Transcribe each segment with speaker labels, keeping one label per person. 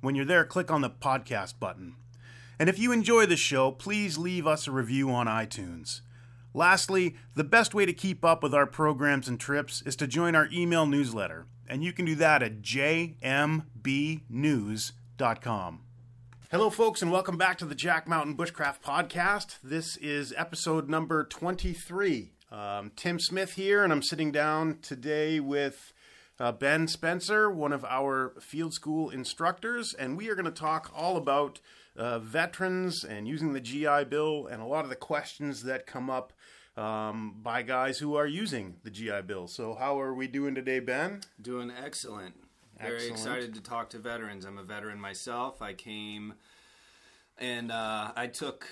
Speaker 1: When you're there, click on the podcast button. And if you enjoy the show, please leave us a review on iTunes. Lastly, the best way to keep up with our programs and trips is to join our email newsletter, and you can do that at jmbnews.com. Hello, folks, and welcome back to the Jack Mountain Bushcraft Podcast. This is episode number 23. Um, Tim Smith here, and I'm sitting down today with uh, Ben Spencer, one of our field school instructors, and we are going to talk all about uh, veterans and using the GI Bill and a lot of the questions that come up um, by guys who are using the GI Bill. So, how are we doing today, Ben?
Speaker 2: Doing excellent. Very
Speaker 1: Excellent.
Speaker 2: excited to talk to veterans. I'm a veteran myself. I came and uh, I took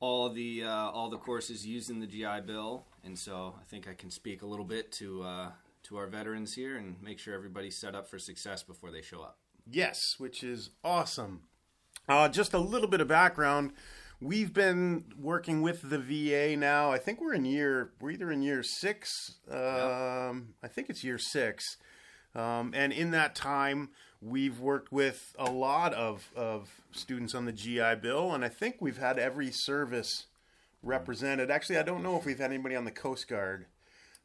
Speaker 2: all the uh, all the courses using the GI Bill, and so I think I can speak a little bit to uh, to our veterans here and make sure everybody's set up for success before they show up.
Speaker 1: Yes, which is awesome. Uh, just a little bit of background. We've been working with the VA now. I think we're in year, we're either in year six. Um, I think it's year six. Um, and in that time, we've worked with a lot of, of students on the GI Bill. And I think we've had every service represented. Actually, I don't know if we've had anybody on the Coast Guard,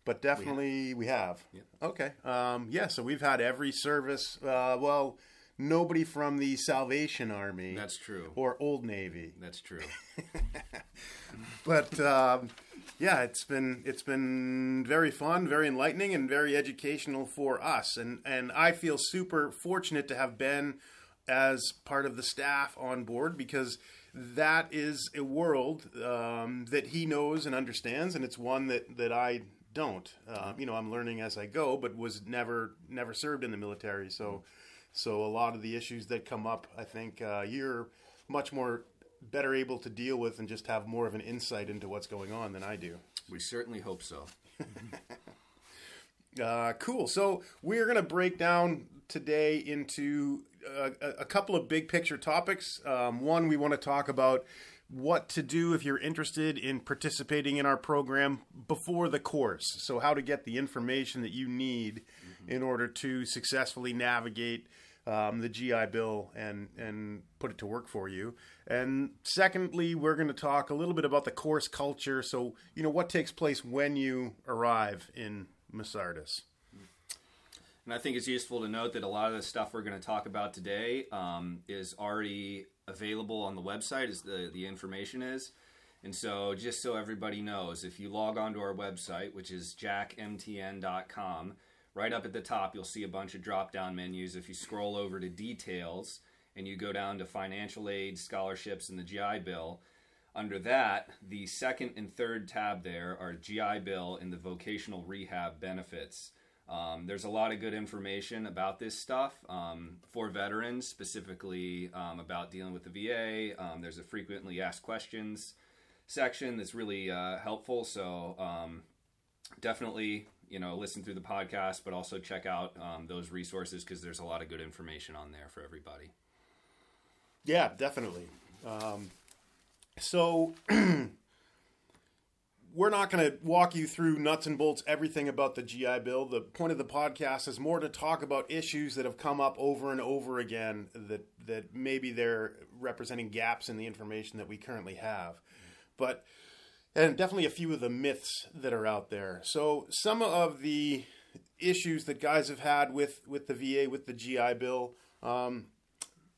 Speaker 1: but definitely we have.
Speaker 2: Yep.
Speaker 1: Okay. Um, yeah, so we've had every service. Uh, well, nobody from the Salvation Army
Speaker 2: That's true.
Speaker 1: or Old Navy,
Speaker 2: That's true.
Speaker 1: but um, yeah, it's been it's been very fun, very enlightening, and very educational for us. And and I feel super fortunate to have Ben as part of the staff on board because that is a world um, that he knows and understands, and it's one that that I don't. Uh, you know, I'm learning as I go, but was never never served in the military, so. So a lot of the issues that come up, I think uh, you're much more better able to deal with and just have more of an insight into what's going on than I do.
Speaker 2: We certainly hope so.
Speaker 1: Uh, cool. So we're going to break down today into uh, a, a couple of big picture topics. Um, one, we want to talk about what to do if you're interested in participating in our program before the course. So, how to get the information that you need in order to successfully navigate um, the GI Bill and and put it to work for you. And secondly, we're going to talk a little bit about the course culture. So, you know, what takes place when you arrive in Masardis.
Speaker 2: And I think it's useful to note that a lot of the stuff we're going to talk about today um, is already available on the website, as the, the information is. And so, just so everybody knows, if you log onto our website, which is jackmtn.com, right up at the top, you'll see a bunch of drop down menus. If you scroll over to details and you go down to financial aid, scholarships, and the GI Bill, under that, the second and third tab there are GI Bill and the vocational rehab benefits. Um, there's a lot of good information about this stuff um, for veterans, specifically um, about dealing with the VA. Um, there's a frequently asked questions section that's really uh, helpful. So um, definitely, you know, listen through the podcast, but also check out um, those resources because there's a lot of good information on there for everybody.
Speaker 1: Yeah, definitely. So we're not going to walk you through nuts and bolts everything about the GI Bill. The point of the podcast is more to talk about issues that have come up over and over again that that maybe they're representing gaps in the information that we currently have. But and definitely a few of the myths that are out there. So some of the issues that guys have had with with the VA with the GI Bill. Um,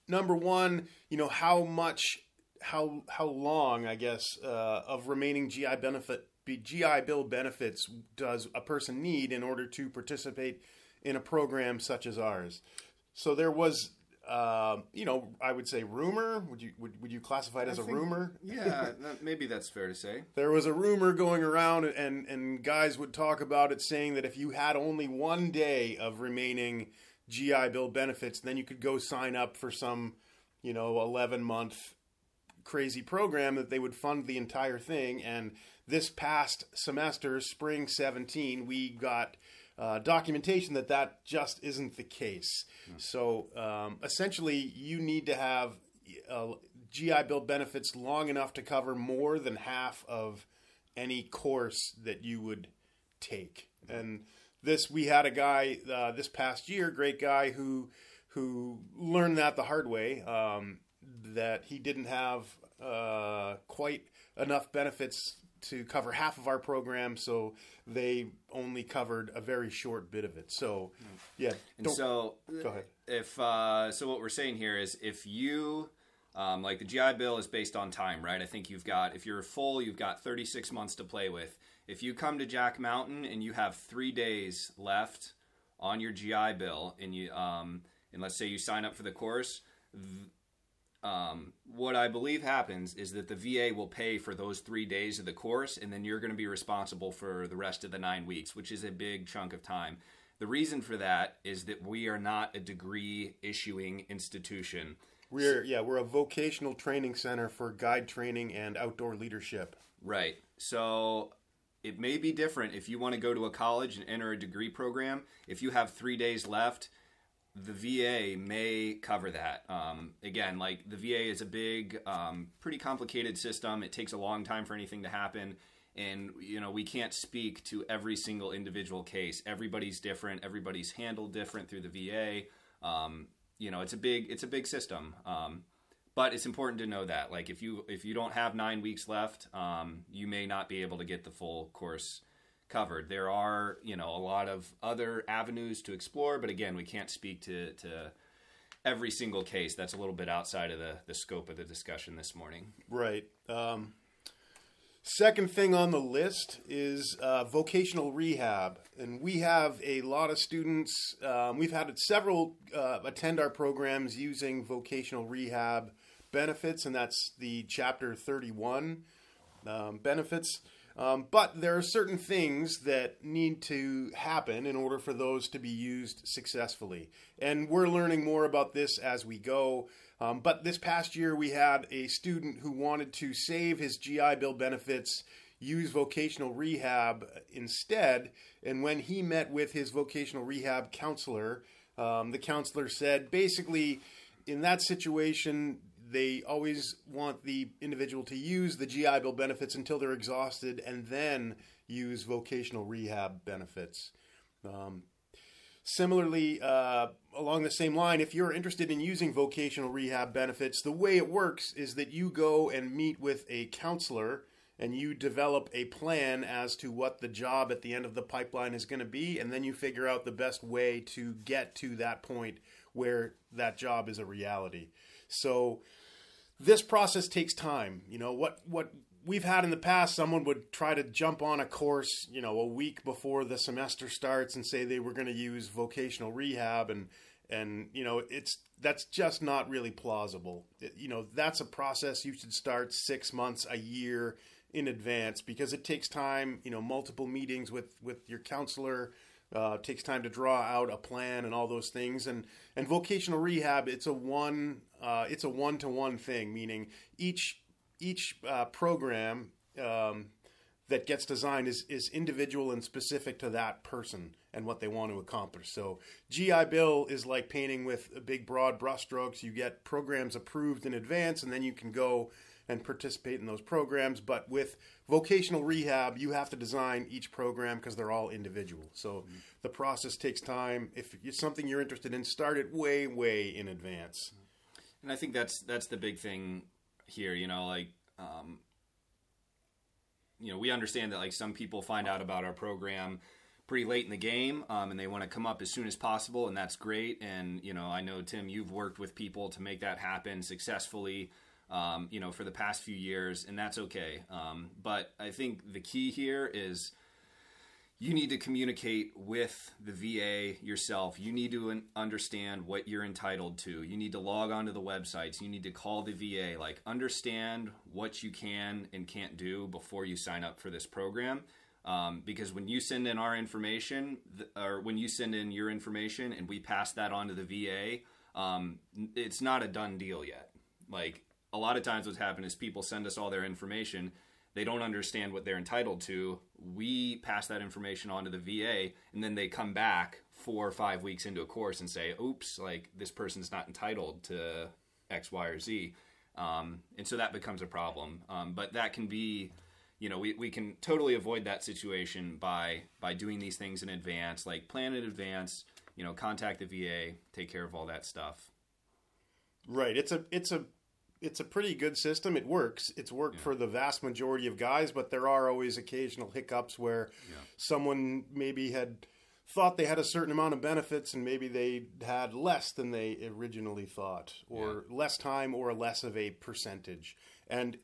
Speaker 1: number one, you know how much how how long I guess uh, of remaining GI benefit GI Bill benefits does a person need in order to participate in a program such as ours? So there was uh, you know, I would say rumor. Would you would, would you classify it as
Speaker 2: I
Speaker 1: a
Speaker 2: think-
Speaker 1: rumor?
Speaker 2: Yeah, that, maybe that's fair to say.
Speaker 1: There was a rumor going around, and and guys would talk about it, saying that if you had only one day of remaining GI Bill benefits, then you could go sign up for some, you know, eleven month crazy program that they would fund the entire thing. And this past semester, spring 17, we got uh, documentation that that just isn't the case. So um, essentially, you need to have uh, GI Bill benefits long enough to cover more than half of any course that you would take. And this, we had a guy uh, this past year, great guy who who learned that the hard way. Um, that he didn't have uh, quite enough benefits to cover half of our program, so they only covered a very short bit of it. So, yeah,
Speaker 2: And so,
Speaker 1: go ahead.
Speaker 2: if uh, so, what we're saying here is if you um, like the GI Bill is based on time, right? I think you've got if you're full, you've got 36 months to play with. If you come to Jack Mountain and you have three days left on your GI Bill, and you um, and let's say you sign up for the course, um, what I believe happens is that the VA will pay for those three days of the course, and then you're going to be responsible for the rest of the nine weeks, which is a big chunk of time. The reason for that is that we are not a degree issuing institution.
Speaker 1: we're yeah we're a vocational training center for guide training and outdoor leadership.
Speaker 2: Right. So it may be different if you want to go to a college and enter a degree program. If you have three days left, the VA may cover that. Um, again, like the VA is a big, um, pretty complicated system. It takes a long time for anything to happen. And, you know, we can't speak to every single individual case. Everybody's different. Everybody's handled different through the VA. Um, you know, it's a big, it's a big system. Um, but it's important to know that like if you if you don't have nine weeks left um, you may not be able to get the full course covered there are you know a lot of other avenues to explore but again we can't speak to to every single case that's a little bit outside of the the scope of the discussion this morning
Speaker 1: Right. Um, second thing on the list is uh, vocational rehab, and we have a lot of students. Um, we've had several uh, attend our programs using vocational rehab benefits, and that's the Chapter Thirty One um, benefits. Um, but there are certain things that need to happen in order for those to be used successfully. And we're learning more about this as we go. Um, but this past year, we had a student who wanted to save his GI Bill benefits, use vocational rehab instead. And when he met with his vocational rehab counselor, um, the counselor said basically, in that situation, they always want the individual to use the GI Bill benefits until they're exhausted and then use vocational rehab benefits. Um, similarly, uh, along the same line, if you're interested in using vocational rehab benefits, the way it works is that you go and meet with a counselor and you develop a plan as to what the job at the end of the pipeline is going to be, and then you figure out the best way to get to that point where that job is a reality. So this process takes time. You know what what we've had in the past. Someone would try to jump on a course, you know, a week before the semester starts, and say they were going to use vocational rehab, and and you know it's that's just not really plausible. It- you know that's a process you should start six months, a year in advance because it takes time. You know, multiple meetings with with your counselor. Uh, takes time to draw out a plan and all those things, and and vocational rehab it's a one uh, it's a one to one thing, meaning each each uh, program um, that gets designed is is individual and specific to that person and what they want to accomplish. So GI Bill is like painting with big broad brushstrokes. You get programs approved in advance, and then you can go and participate in those programs. But with vocational rehab, you have to design each program because they're all individual. So the process takes time. If it's something you're interested in, start it way, way in advance.
Speaker 2: And i think that's that's the big thing here you know like um, you know we understand that like some people find out about our program pretty late in the game um, and they want to come up as soon as possible and that's great and you know i know tim you've worked with people to make that happen successfully um, you know, for the past few years, and that's okay. Um, but I think the key here is you need to communicate with the VA yourself. You need to understand what you're entitled to. You need to log onto the websites. You need to call the VA. Like, understand what you can and can't do before you sign up for this program. Um, because when you send in our information, or when you send in your information and we pass that on to the VA, um, it's not a done deal yet. Like, a lot of times what's happened is people send us all their information they don't understand what they're entitled to. We pass that information on to the VA, and then they come back four or five weeks into a course and say, "Oops, like this person's not entitled to X, Y, or Z," um, and so that becomes a problem. Um, but that can be, you know, we, we can totally avoid that situation by by doing these things in advance, like plan in advance. You know, contact the VA, take care of all that stuff.
Speaker 1: Right. It's a it's a it's a pretty good system. It works. It's worked yeah. for the vast majority of guys, but there are always occasional hiccups where yeah. someone maybe had thought they had a certain amount of benefits and maybe they had less than they originally thought or yeah. less time or less of a percentage. And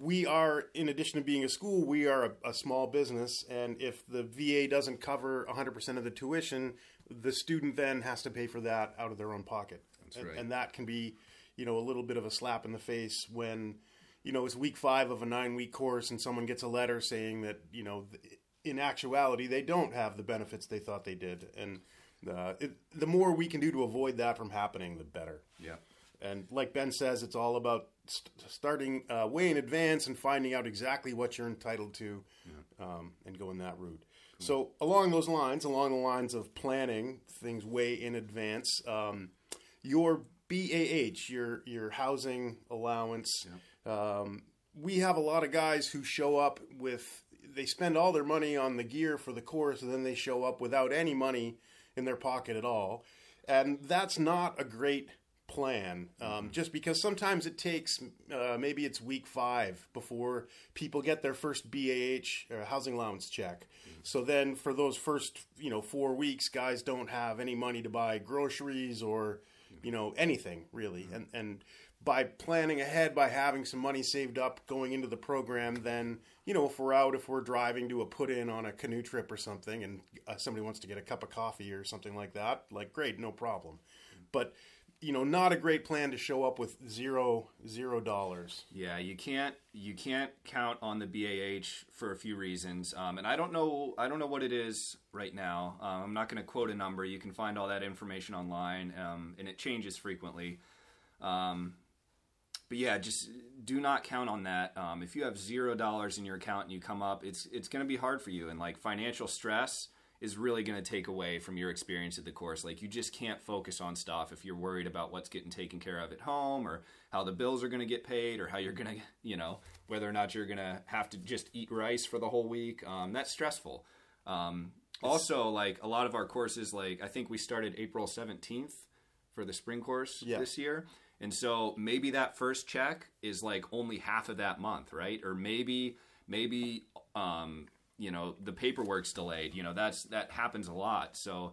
Speaker 1: we are in addition to being a school, we are a, a small business and if the VA doesn't cover 100% of the tuition, the student then has to pay for that out of their own pocket.
Speaker 2: That's and, right.
Speaker 1: and that can be you know, a little bit of a slap in the face when, you know, it's week five of a nine week course and someone gets a letter saying that, you know, in actuality, they don't have the benefits they thought they did. And uh, it, the more we can do to avoid that from happening, the better.
Speaker 2: Yeah.
Speaker 1: And like Ben says, it's all about st- starting uh, way in advance and finding out exactly what you're entitled to yeah. um, and going that route. Cool. So, along those lines, along the lines of planning things way in advance, um, your BAH, your your housing allowance. Yeah. Um, we have a lot of guys who show up with they spend all their money on the gear for the course, and then they show up without any money in their pocket at all, and that's not a great plan. Um, mm-hmm. Just because sometimes it takes uh, maybe it's week five before people get their first BAH or housing allowance check. Mm-hmm. So then for those first you know four weeks, guys don't have any money to buy groceries or you know anything really mm-hmm. and and by planning ahead by having some money saved up going into the program then you know if we're out if we're driving to a put in on a canoe trip or something and uh, somebody wants to get a cup of coffee or something like that like great no problem mm-hmm. but you know not a great plan to show up with zero zero dollars.
Speaker 2: Yeah you can't you can't count on the bah for a few reasons. Um, and i don't know i don't know what it is right now. Um, i'm not going to quote a number. You can find all that information online um, and it changes frequently. Um, but yeah just do not count on that. Um, if you have zero dollars in your account and you come up it's it's going to be hard for you. And like financial stress is really going to take away from your experience at the course. Like you just can't focus on stuff if you're worried about what's getting taken care of at home or how the bills are going to get paid or how you're going to, you know, whether or not you're going to have to just eat rice for the whole week. Um, that's stressful. Um, also, like a lot of our courses, like I think we started April 17th for the spring course yeah. this year. And so maybe that first check is like only half of that month, right? Or maybe maybe um, you know the paperwork's delayed you know that's that happens a lot. So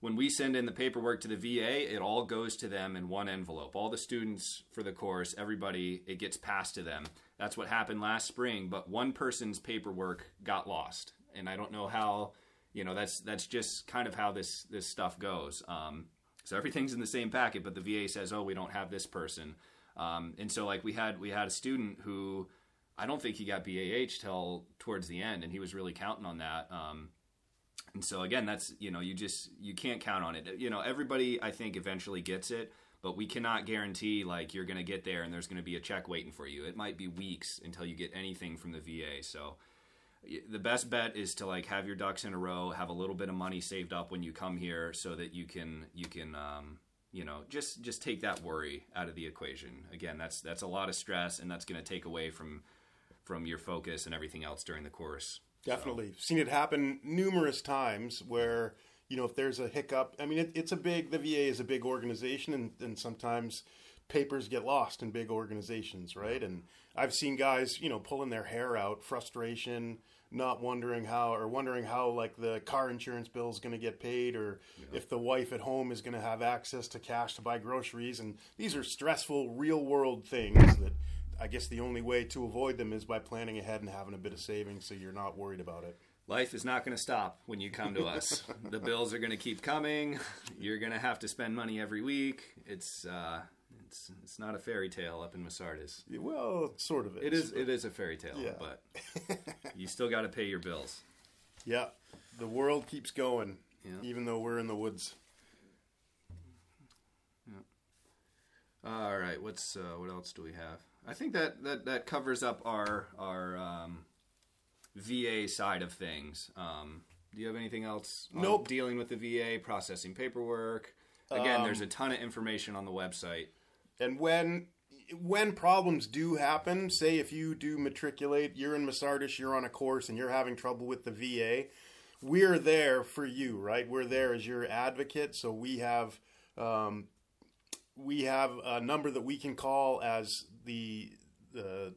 Speaker 2: when we send in the paperwork to the VA it all goes to them in one envelope. All the students for the course everybody it gets passed to them. That's what happened last spring but one person's paperwork got lost. And I don't know how you know that's that's just kind of how this this stuff goes. Um, so everything's in the same packet but the VA says oh we don't have this person. Um, and so like we had we had a student who I don't think he got BAH till towards the end, and he was really counting on that. Um, and so again, that's you know you just you can't count on it. You know, everybody I think eventually gets it, but we cannot guarantee like you're going to get there and there's going to be a check waiting for you. It might be weeks until you get anything from the VA. So the best bet is to like have your ducks in a row, have a little bit of money saved up when you come here, so that you can you can um, you know just just take that worry out of the equation. Again, that's that's a lot of stress, and that's going to take away from from your focus and everything else during the course.
Speaker 1: Definitely so. seen it happen numerous times where you know if there's a hiccup. I mean, it, it's a big. The VA is a big organization, and, and sometimes papers get lost in big organizations, right? And I've seen guys, you know, pulling their hair out, frustration, not wondering how or wondering how like the car insurance bill is going to get paid or if the wife at home is going to have access to cash to buy groceries and these are stressful real world things that I guess the only way to avoid them is by planning ahead and having a bit of savings so you're not worried about it.
Speaker 2: Life is not going to stop when you come to us. the bills are going to keep coming. You're going to have to spend money every week. It's uh, it's it's not a fairy tale up in Masardis.
Speaker 1: Well, sort of
Speaker 2: It is it is a fairy tale,
Speaker 1: Yeah.
Speaker 2: but you still got to pay your bills.
Speaker 1: Yeah, the world keeps going,
Speaker 2: Yeah.
Speaker 1: even though we're in the woods.
Speaker 2: All right, what's uh, what else do we have? I think that that, that covers up our our um, VA side of things. Um, do you have anything else?
Speaker 1: Nope.
Speaker 2: Dealing with the VA, processing paperwork. Again, there's a ton of information on the website.
Speaker 1: And when when problems do happen, say if you do matriculate, you're in Masardis, you're on a course, and you're having trouble with the VA, we're there for you, right? We're there as your advocate. So we have um, we have a number that we can call as the the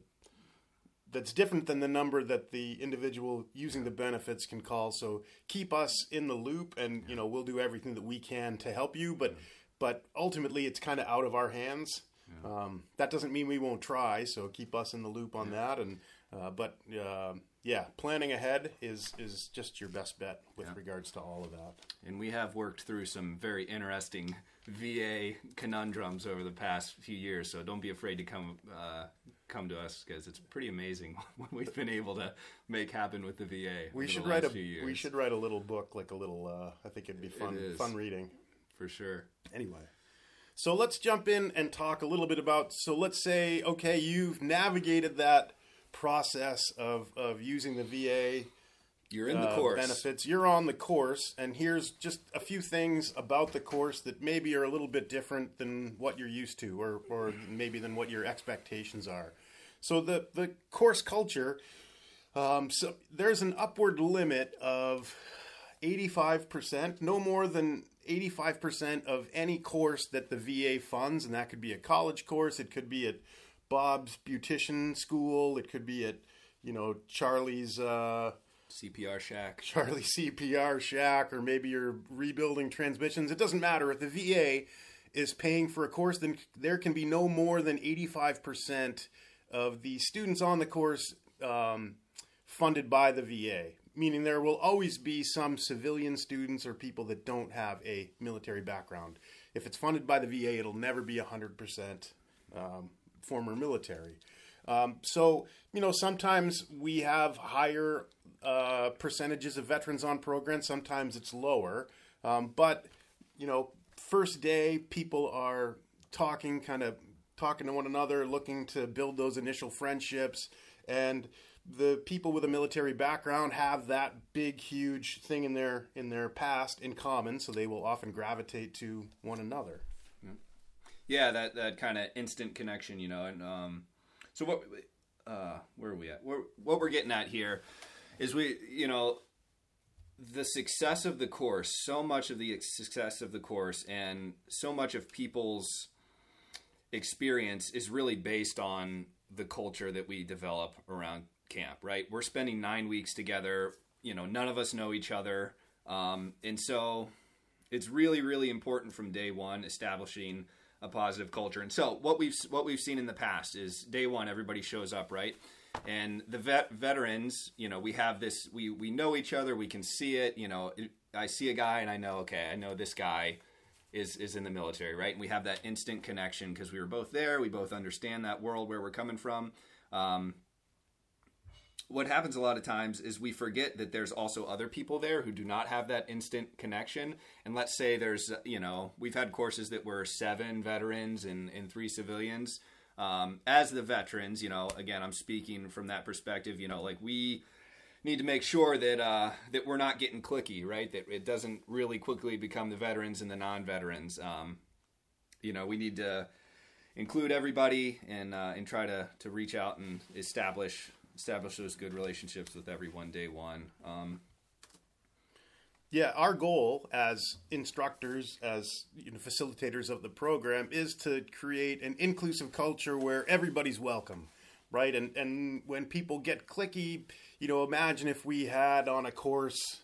Speaker 1: that's different than the number that the individual using the benefits can call. So keep us in the loop, and you know we'll do everything that we can to help you. But but ultimately, it's kind of out of our hands. Um, that doesn't mean we won't try. So keep us in the loop on that. And uh, but uh, yeah, planning ahead is is just your best bet with regards to all of that.
Speaker 2: And we have worked through some very interesting VA conundrums over the past few years. So don't be afraid to come uh, come to us because it's pretty amazing what we've been able to make happen with the VA.
Speaker 1: We should
Speaker 2: the
Speaker 1: write a
Speaker 2: few years,
Speaker 1: we should write a little book, like a little. Uh, I think it'd be fun
Speaker 2: is.
Speaker 1: fun reading.
Speaker 2: for sure.
Speaker 1: Anyway, so let's jump in and talk a little bit about. So let's say, okay, you've navigated that process of of using the VA
Speaker 2: You're in the
Speaker 1: uh,
Speaker 2: course.
Speaker 1: benefits. You're on the course, and here's just a few things about the course that maybe are a little bit different than what you're used to, or or maybe than what your expectations are. So the the course culture. Um, so there's an upward limit of 85%, no more than 85% of any course that the VA funds, and that could be a college course, it could be at Bob's Beautician School, it could be at, you know, Charlie's uh,
Speaker 2: CPR Shack.
Speaker 1: Charlie CPR Shack, or maybe you're rebuilding transmissions. It doesn't matter. If the VA is paying for a course, then there can be no more than 85% of the students on the course um, funded by the VA. Meaning there will always be some civilian students or people that don't have a military background. If it's funded by the VA, it'll never be 100% um, former military. Um, so, you know, sometimes we have higher uh, percentages of veterans on programs, sometimes it's lower. Um, but, you know, first day, people are talking, kind of talking to one another, looking to build those initial friendships. And the people with a military background have that big, huge thing in their in their past in common, so they will often gravitate to one another.
Speaker 2: Yeah, that that kind of instant connection, you know. And um, so what? Uh, where are we at? We're, what we're getting at here is we, you know, the success of the course. So much of the success of the course, and so much of people's experience is really based on the culture that we develop around camp. Right? We're spending nine weeks together. You know, none of us know each other, um, and so it's really really important from day one establishing a positive culture. And so what we've what we've seen in the past is day one everybody shows up, right? And the vet veterans, you know, we have this we we know each other, we can see it, you know, I see a guy and I know okay, I know this guy is is in the military, right? And we have that instant connection because we were both there, we both understand that world where we're coming from. Um, what happens a lot of times is we forget that there's also other people there who do not have that instant connection. And let's say there's, you know, we've had courses that were seven veterans and, and three civilians. Um, as the veterans, you know, again, I'm speaking from that perspective, you know, like we need to make sure that uh, that we're not getting clicky, right? That it doesn't really quickly become the veterans and the non-veterans. Um, you know, we need to include everybody and uh, and try to to reach out and establish establish those good relationships with everyone day one. Um,
Speaker 1: Yeah, our goal as instructors, as you know, facilitators of the program, is to create an inclusive culture where everybody's welcome, right? And and when people get clicky, you know, imagine if we had on a course,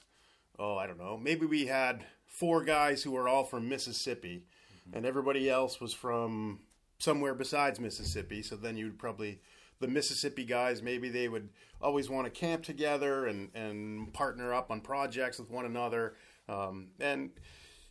Speaker 1: oh, I don't know, maybe we had four guys who are all from Mississippi, and everybody else was from somewhere besides Mississippi. So then you'd probably the Mississippi guys maybe they would always want to camp together and and partner up on projects with one another. Um, and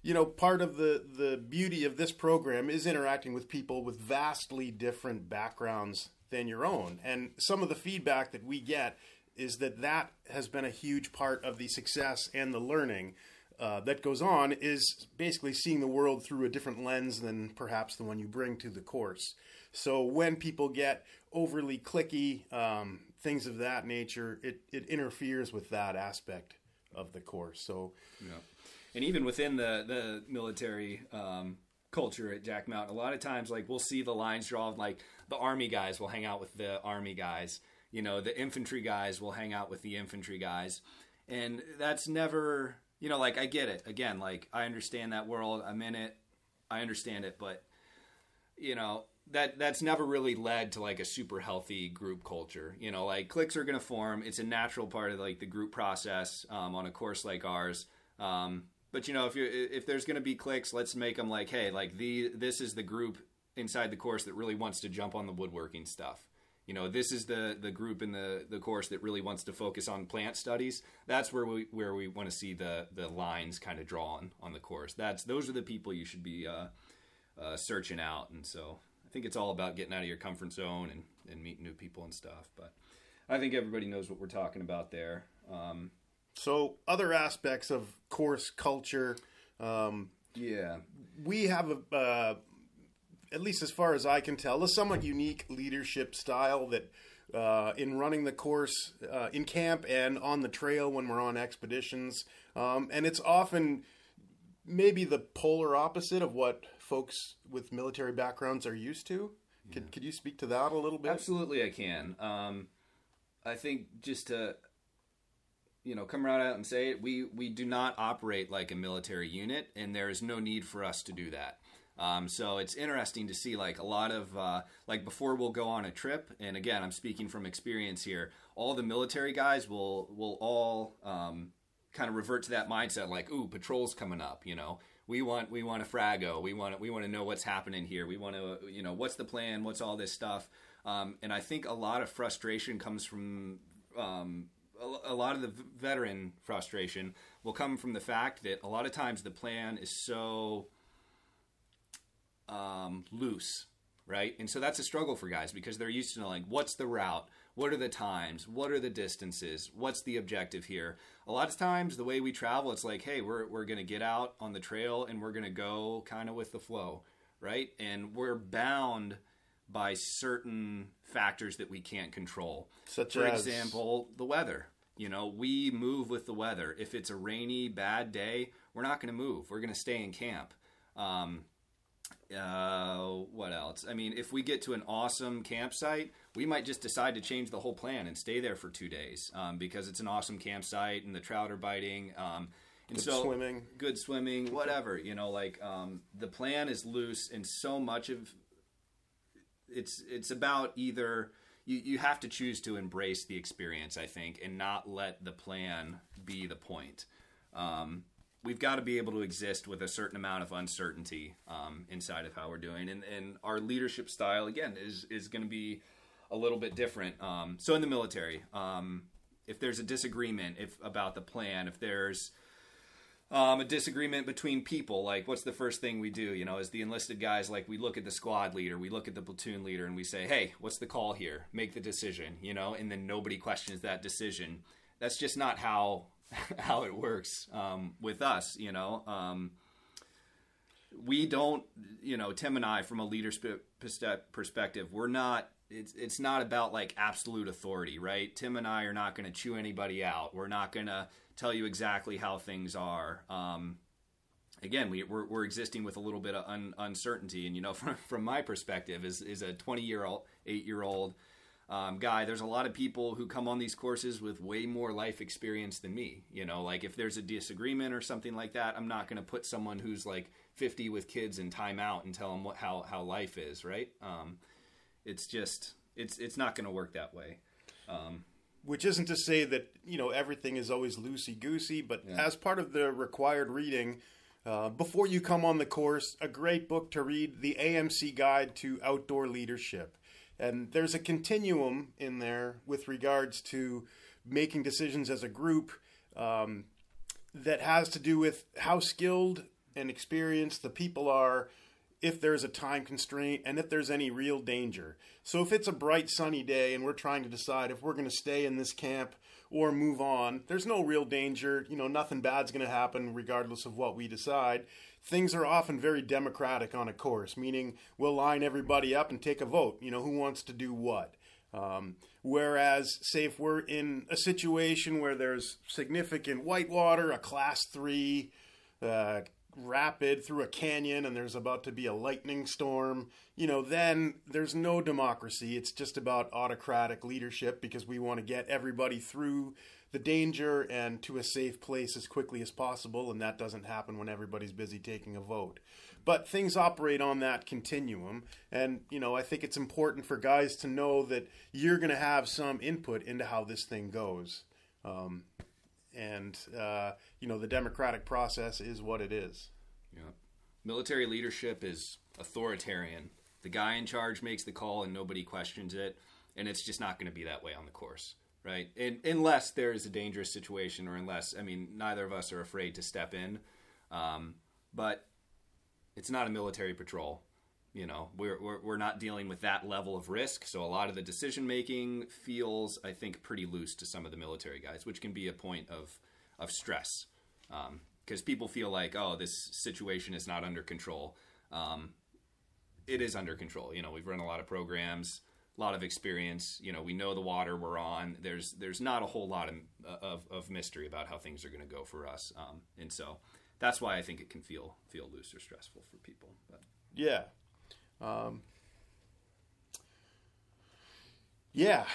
Speaker 1: you know, part of the the beauty of this program is interacting with people with vastly different backgrounds than your own. And some of the feedback that we get is that that has been a huge part of the success and the learning. Uh, that goes on is basically seeing the world through a different lens than perhaps the one you bring to the course. So when people get overly clicky, um, things of that nature, it, it interferes with that aspect of the course. So,
Speaker 2: yeah. and even within the the military um, culture at Jack Mountain, a lot of times like we'll see the lines drawn. Like the army guys will hang out with the army guys. You know, the infantry guys will hang out with the infantry guys, and that's never. You know, like I get it. Again, like I understand that world. I'm in it. I understand it, but you know, that that's never really led to like a super healthy group culture. You know, like cliques are going to form. It's a natural part of like the group process um, on a course like ours. Um, but you know, if you if there's going to be cliques, let's make them like, hey, like the this is the group inside the course that really wants to jump on the woodworking stuff. You know, this is the the group in the the course that really wants to focus on plant studies. That's where we where we want to see the the lines kind of drawn on the course. That's those are the people you should be uh, uh, searching out, and so I think it's all about getting out of your comfort zone and, and meeting new people and stuff. But I think everybody knows what we're talking about there. Um,
Speaker 1: so, other aspects of course culture. Um,
Speaker 2: yeah,
Speaker 1: we have a, uh, at least as far as I can tell, a somewhat unique leadership style that. Uh, in running the course uh, in camp and on the trail when we're on expeditions. Um, and it's often maybe the polar opposite of what folks with military backgrounds are used to. Could, yeah. could you speak to that a little bit?
Speaker 2: Absolutely, I can. Um, I think just to you know come right out and say it, we we do not operate like a military unit, and there is no need for us to do that. Um, so it's interesting to see like a lot of uh, like before we'll go on a trip, and again, I'm speaking from experience here. All the military guys will will all um, kind of revert to that mindset, like, "Ooh, patrol's coming up," you know we want we want a frago. We want we want to know what's happening here. We want to you know what's the plan? What's all this stuff? Um, and I think a lot of frustration comes from um, a, a, lot of the veteran frustration will come from the fact that a lot of times the plan is so um, loose, right? And so that's a struggle for guys because they're used to knowing what's the route, what are the times, what are the distances, what's the objective here. A lot of times the way we travel it's like hey we're, we're going to get out on the trail and we're going to go kind of with the flow right? And we're bound by certain factors that we can't control.
Speaker 1: Such
Speaker 2: for
Speaker 1: as...
Speaker 2: example the weather. You know we move with the weather. If it's a rainy bad day we're not going to move. We're going to stay in camp. Um, uh, what else? I mean, if we get to an awesome campsite, we might just decide to change the whole plan and stay there for two days um, because it's an awesome campsite and the trout are biting. Um, and
Speaker 1: good
Speaker 2: so,
Speaker 1: swimming,
Speaker 2: good swimming, whatever. You know, like um, the plan is loose, and so much of it's it's about either you you have to choose to embrace the experience, I think, and not let the plan be the point. Um, we've got to be able to exist with a certain amount of uncertainty um, inside of how we're doing, and and our leadership style again is is going to be a little bit different. Um, so in the military, um, if there's a disagreement if about the plan, if there's um, a disagreement between people, like what's the first thing we do? You know, as the enlisted guys, like we look at the squad leader, we look at the platoon leader, and we say, "Hey, what's the call here? Make the decision." You know, and then nobody questions that decision. That's just not how how it works um, with us. You know, um, we don't. You know, Tim and I, from a leadership perspective, we're not. It's it's not about like absolute authority, right? Tim and I are not going to chew anybody out. We're not going to tell you exactly how things are. Um, again, we, we're, we're existing with a little bit of un, uncertainty, and you know, from from my perspective, is is a twenty year old, eight year old um, guy, there's a lot of people who come on these courses with way more life experience than me. You know, like if there's a disagreement or something like that, I'm not going to put someone who's like 50 with kids in timeout and tell them what, how, how life is, right? Um, it's just, it's, it's not going to work that way. Um,
Speaker 1: which isn't to say that you know everything is always loosey goosey, but yeah. as part of the required reading, uh, before you come on the course, a great book to read, The AMC Guide to Outdoor Leadership. And there's a continuum in there with regards to making decisions as a group um, that has to do with how skilled and experienced the people are, if there's a time constraint, and if there's any real danger. So if it's a bright sunny day and we're trying to decide if we're going to stay in this camp or move on, there's no real danger. You know, nothing bad's going to happen regardless of what we decide things are often very democratic on a course, meaning we'll line everybody up and take a vote. You know, who wants to do what? Um, whereas, say, if we're in a situation where there's significant whitewater, a class three uh, rapid through a canyon, and there's about to be a lightning storm, you know, then there's no democracy. It's just about autocratic leadership because we want to get everybody through the danger and to a safe place as quickly as possible, and that doesn't happen when everybody's busy taking a vote. But things operate on that continuum, and you know I think it's important for guys to know that you're going to have some input into how this thing goes, um, and uh, you know the democratic process is what it is.
Speaker 2: Yeah, military leadership is authoritarian. The guy in charge makes the call, and nobody questions it, and it's just not going to be that way on the course right? And, unless there is a dangerous situation, or unless I mean, neither of us are afraid to step in. Um, but it's not a military patrol. You know, we're, we're we're not dealing with that level of risk. So a lot of the decision making feels, I think, pretty loose to some of the military guys, which can be a point of of stress because um, people feel like, oh, this situation is not under control. Um, it is under control. You know, we've run a lot of programs a lot of experience. You know, we know the water we're on. There's there's not a whole lot of of, of mystery about how things are going to go for us, um, and so that's why I think it can feel feel loose or stressful for people. But
Speaker 1: yeah, um, yeah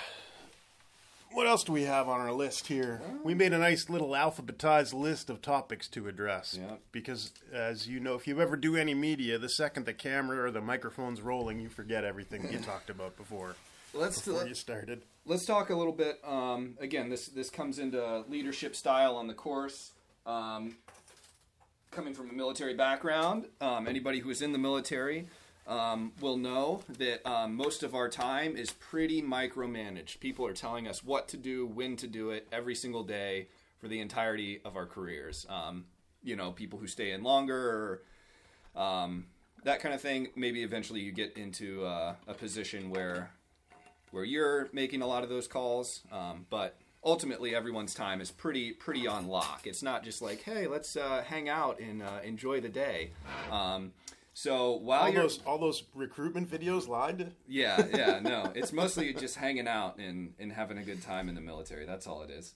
Speaker 1: what else do we have on our list here? We made a nice little alphabetized list of topics to address.
Speaker 2: Yeah.
Speaker 1: Because, as you know, if you ever do any media, the second the camera or the microphone's rolling, you forget everything you talked about before.
Speaker 2: Let's
Speaker 1: before you started.
Speaker 2: Let's talk a little bit. Um, again, this this comes into leadership style on the course. Um, coming from a military background, um, anybody who is in the military um, will know that um, most of our time is pretty micromanaged. People are telling us what to do, when to do it, every single day for the entirety of our careers. Um, you know, people who stay in longer, or, um, that kind of thing. Maybe eventually you get into uh, a position where where you're making a lot of those calls, um, but ultimately everyone's time is pretty pretty on lock. It's not just like, hey, let's uh, hang out and uh, enjoy the day. Um, so while
Speaker 1: all those all those recruitment videos lied.
Speaker 2: Yeah, yeah, no, it's mostly just hanging out and and having a good time in the military. That's all it is.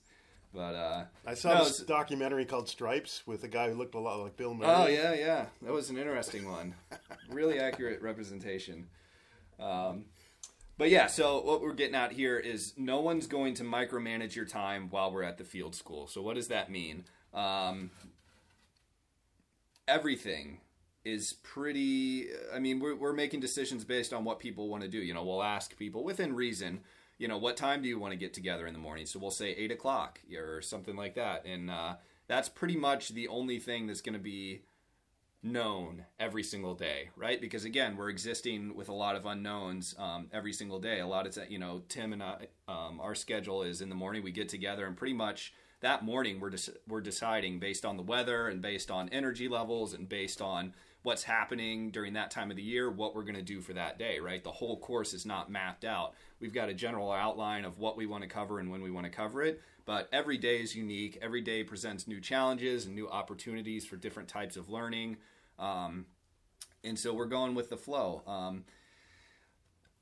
Speaker 2: But uh,
Speaker 1: I saw no, this documentary called Stripes with a guy who looked a lot like Bill Murray.
Speaker 2: Oh yeah, yeah, that was an interesting one. really accurate representation. Um, but yeah, so what we're getting at here is no one's going to micromanage your time while we're at the field school. So what does that mean? Um, everything is pretty i mean we're, we're making decisions based on what people want to do. You know we'll ask people within reason you know what time do you want to get together in the morning? So we'll say 8 o'clock or something like that. And uh, that's pretty much the only thing that's going to be known every single day right? Because again we're existing with a lot of unknowns um, every single day. A lot of you know tim and i um, our schedule is in the morning we get together and pretty much that morning we're, we're deciding based on the weather and based on energy levels and based on what's happening during that time of the year, what we're going to do for that day, right? The whole course is not mapped out. We've got a general outline of what we want to cover and when we want to cover it, but every day is unique. Every day presents new challenges and new opportunities for different types of learning. Um, and so we're going with the flow. Um,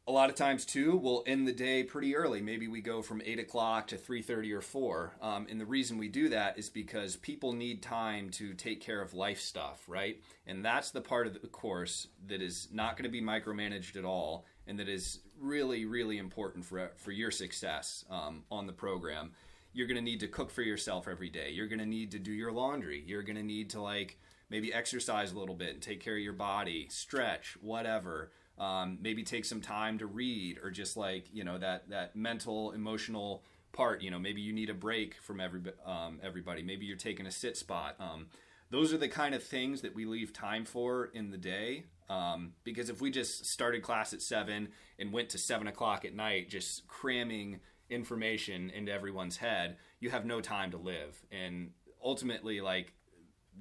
Speaker 2: a lot of times too we'll end the day pretty early maybe we go from 8 o'clock to 3.30 or 4 um, and the reason we do that is because people need time to take care of life stuff right and that's the part of the course that is not going to be micromanaged at all and that is really, really important for for your success um, on the program. You're going to need to cook for yourself every day. You're going to need to do your laundry. You're going to need to like maybe exercise a little bit and take care of your body, stretch, whatever. Um, maybe take some time to read or just like you know that that mental emotional part you know maybe you need a break from every um, everybody. Maybe you're taking a sit spot. Um, those are the kind of things that we leave time for in the day um, because if we just started class at seven and went to seven o'clock at night just cramming information into everyone's head you have no time to live. And ultimately like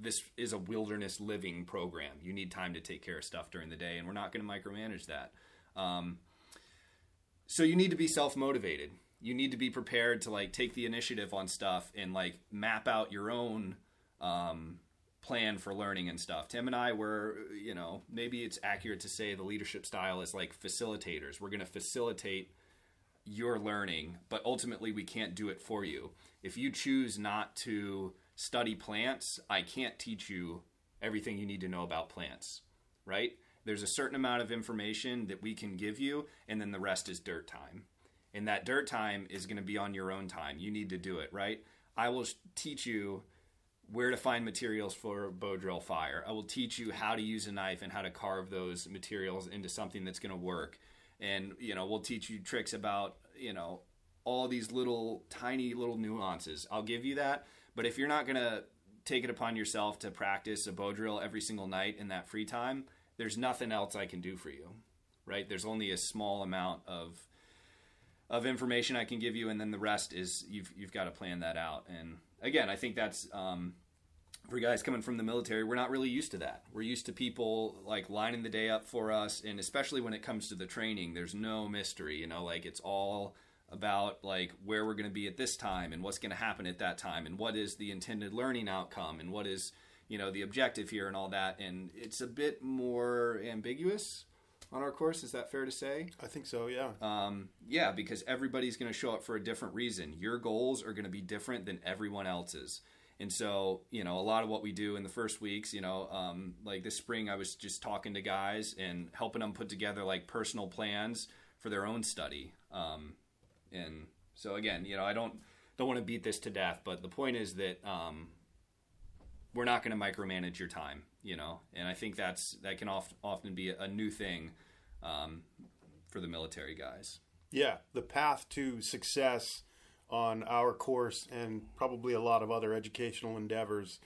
Speaker 2: this is a wilderness living program. You need time to take care of stuff during the day, and we're not going to micromanage that. Um, so you need to be self motivated. You need to be prepared to like take the initiative on stuff and like map out your own um, plan for learning and stuff. Tim and I were, you know, maybe it's accurate to say the leadership style is like facilitators. We're going to facilitate your learning, but ultimately we can't do it for you. If you choose not to study plants, I can't teach you everything you need to know about plants, right? There's a certain amount of information that we can give you, and then the rest is dirt time. And that dirt time is going to be on your own time. You need to do it, right? I will teach you where to find materials for bow drill fire. I will teach you how to use a knife and how to carve those materials into something that's going to work. And, you know, we'll teach you tricks about, you know, all these little tiny little nuances. I'll give you that but if you're not going to take it upon yourself to practice a bow drill every single night in that free time, there's nothing else I can do for you. Right? There's only a small amount of of information I can give you, and then the rest is you've you've got to plan that out. And again, I think that's um, for guys coming from the military, we're not really used to that. We're used to people like lining the day up for us, and especially when it comes to the training, there's no mystery. You know, like it's all about like where we're going to be at this time and what's going to happen at that time and what is the intended learning outcome and what is you know the objective here and all that. And it's a bit more ambiguous on our course is that fair to say?
Speaker 1: I think so yeah.
Speaker 2: Um, yeah because everybody's going to show up for a different reason. Your goals are going to be different than everyone else's. And so you know a lot of what we do in the first weeks you know um, like this spring i was just talking to guys and helping them put together like personal plans for their own study. Um, and so again, you know, I don't don't want to beat this to death, but the point is that um, we're not going to micromanage your time, you know, and I think that's that can oft, often be a, new thing um, for the military guys.
Speaker 1: Yeah, the path to success on our course and probably a lot of other educational endeavors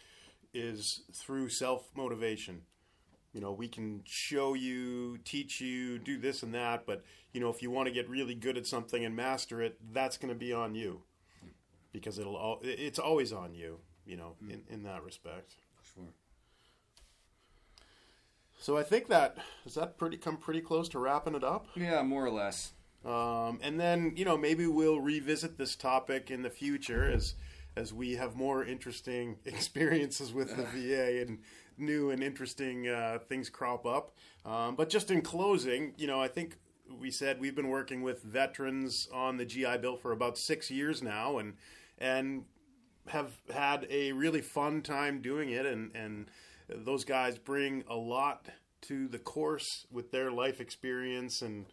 Speaker 1: is through self motivation you know we can show you teach you do this and that but you know if you want to get really good at something and master it that's going to be on you. Because it'll all, it's always on you you know in, in that respect.
Speaker 2: Sure.
Speaker 1: So i think that does that pretty come pretty close to wrapping it up?
Speaker 2: Yeah more or less.
Speaker 1: Um, and then you know maybe we'll revisit this topic in the future as as we have more interesting experiences with the VA and new and interesting uh, things crop up. Um, but just in closing, you know, I think we said we've been working with veterans on the GI Bill for about six years now, and and have had a really fun time doing it. And and those guys bring a lot to the course with their life experience and.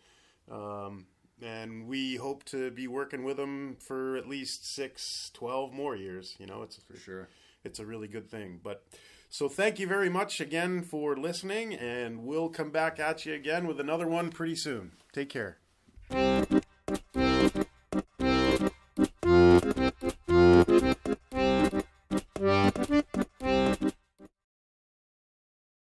Speaker 1: Um, and we hope to be working with them for at least six, 12 more years. You know, it's
Speaker 2: for sure.
Speaker 1: It's a really good thing. But so thank you very much again for listening, and we'll come back at you again with another one pretty soon. Take care.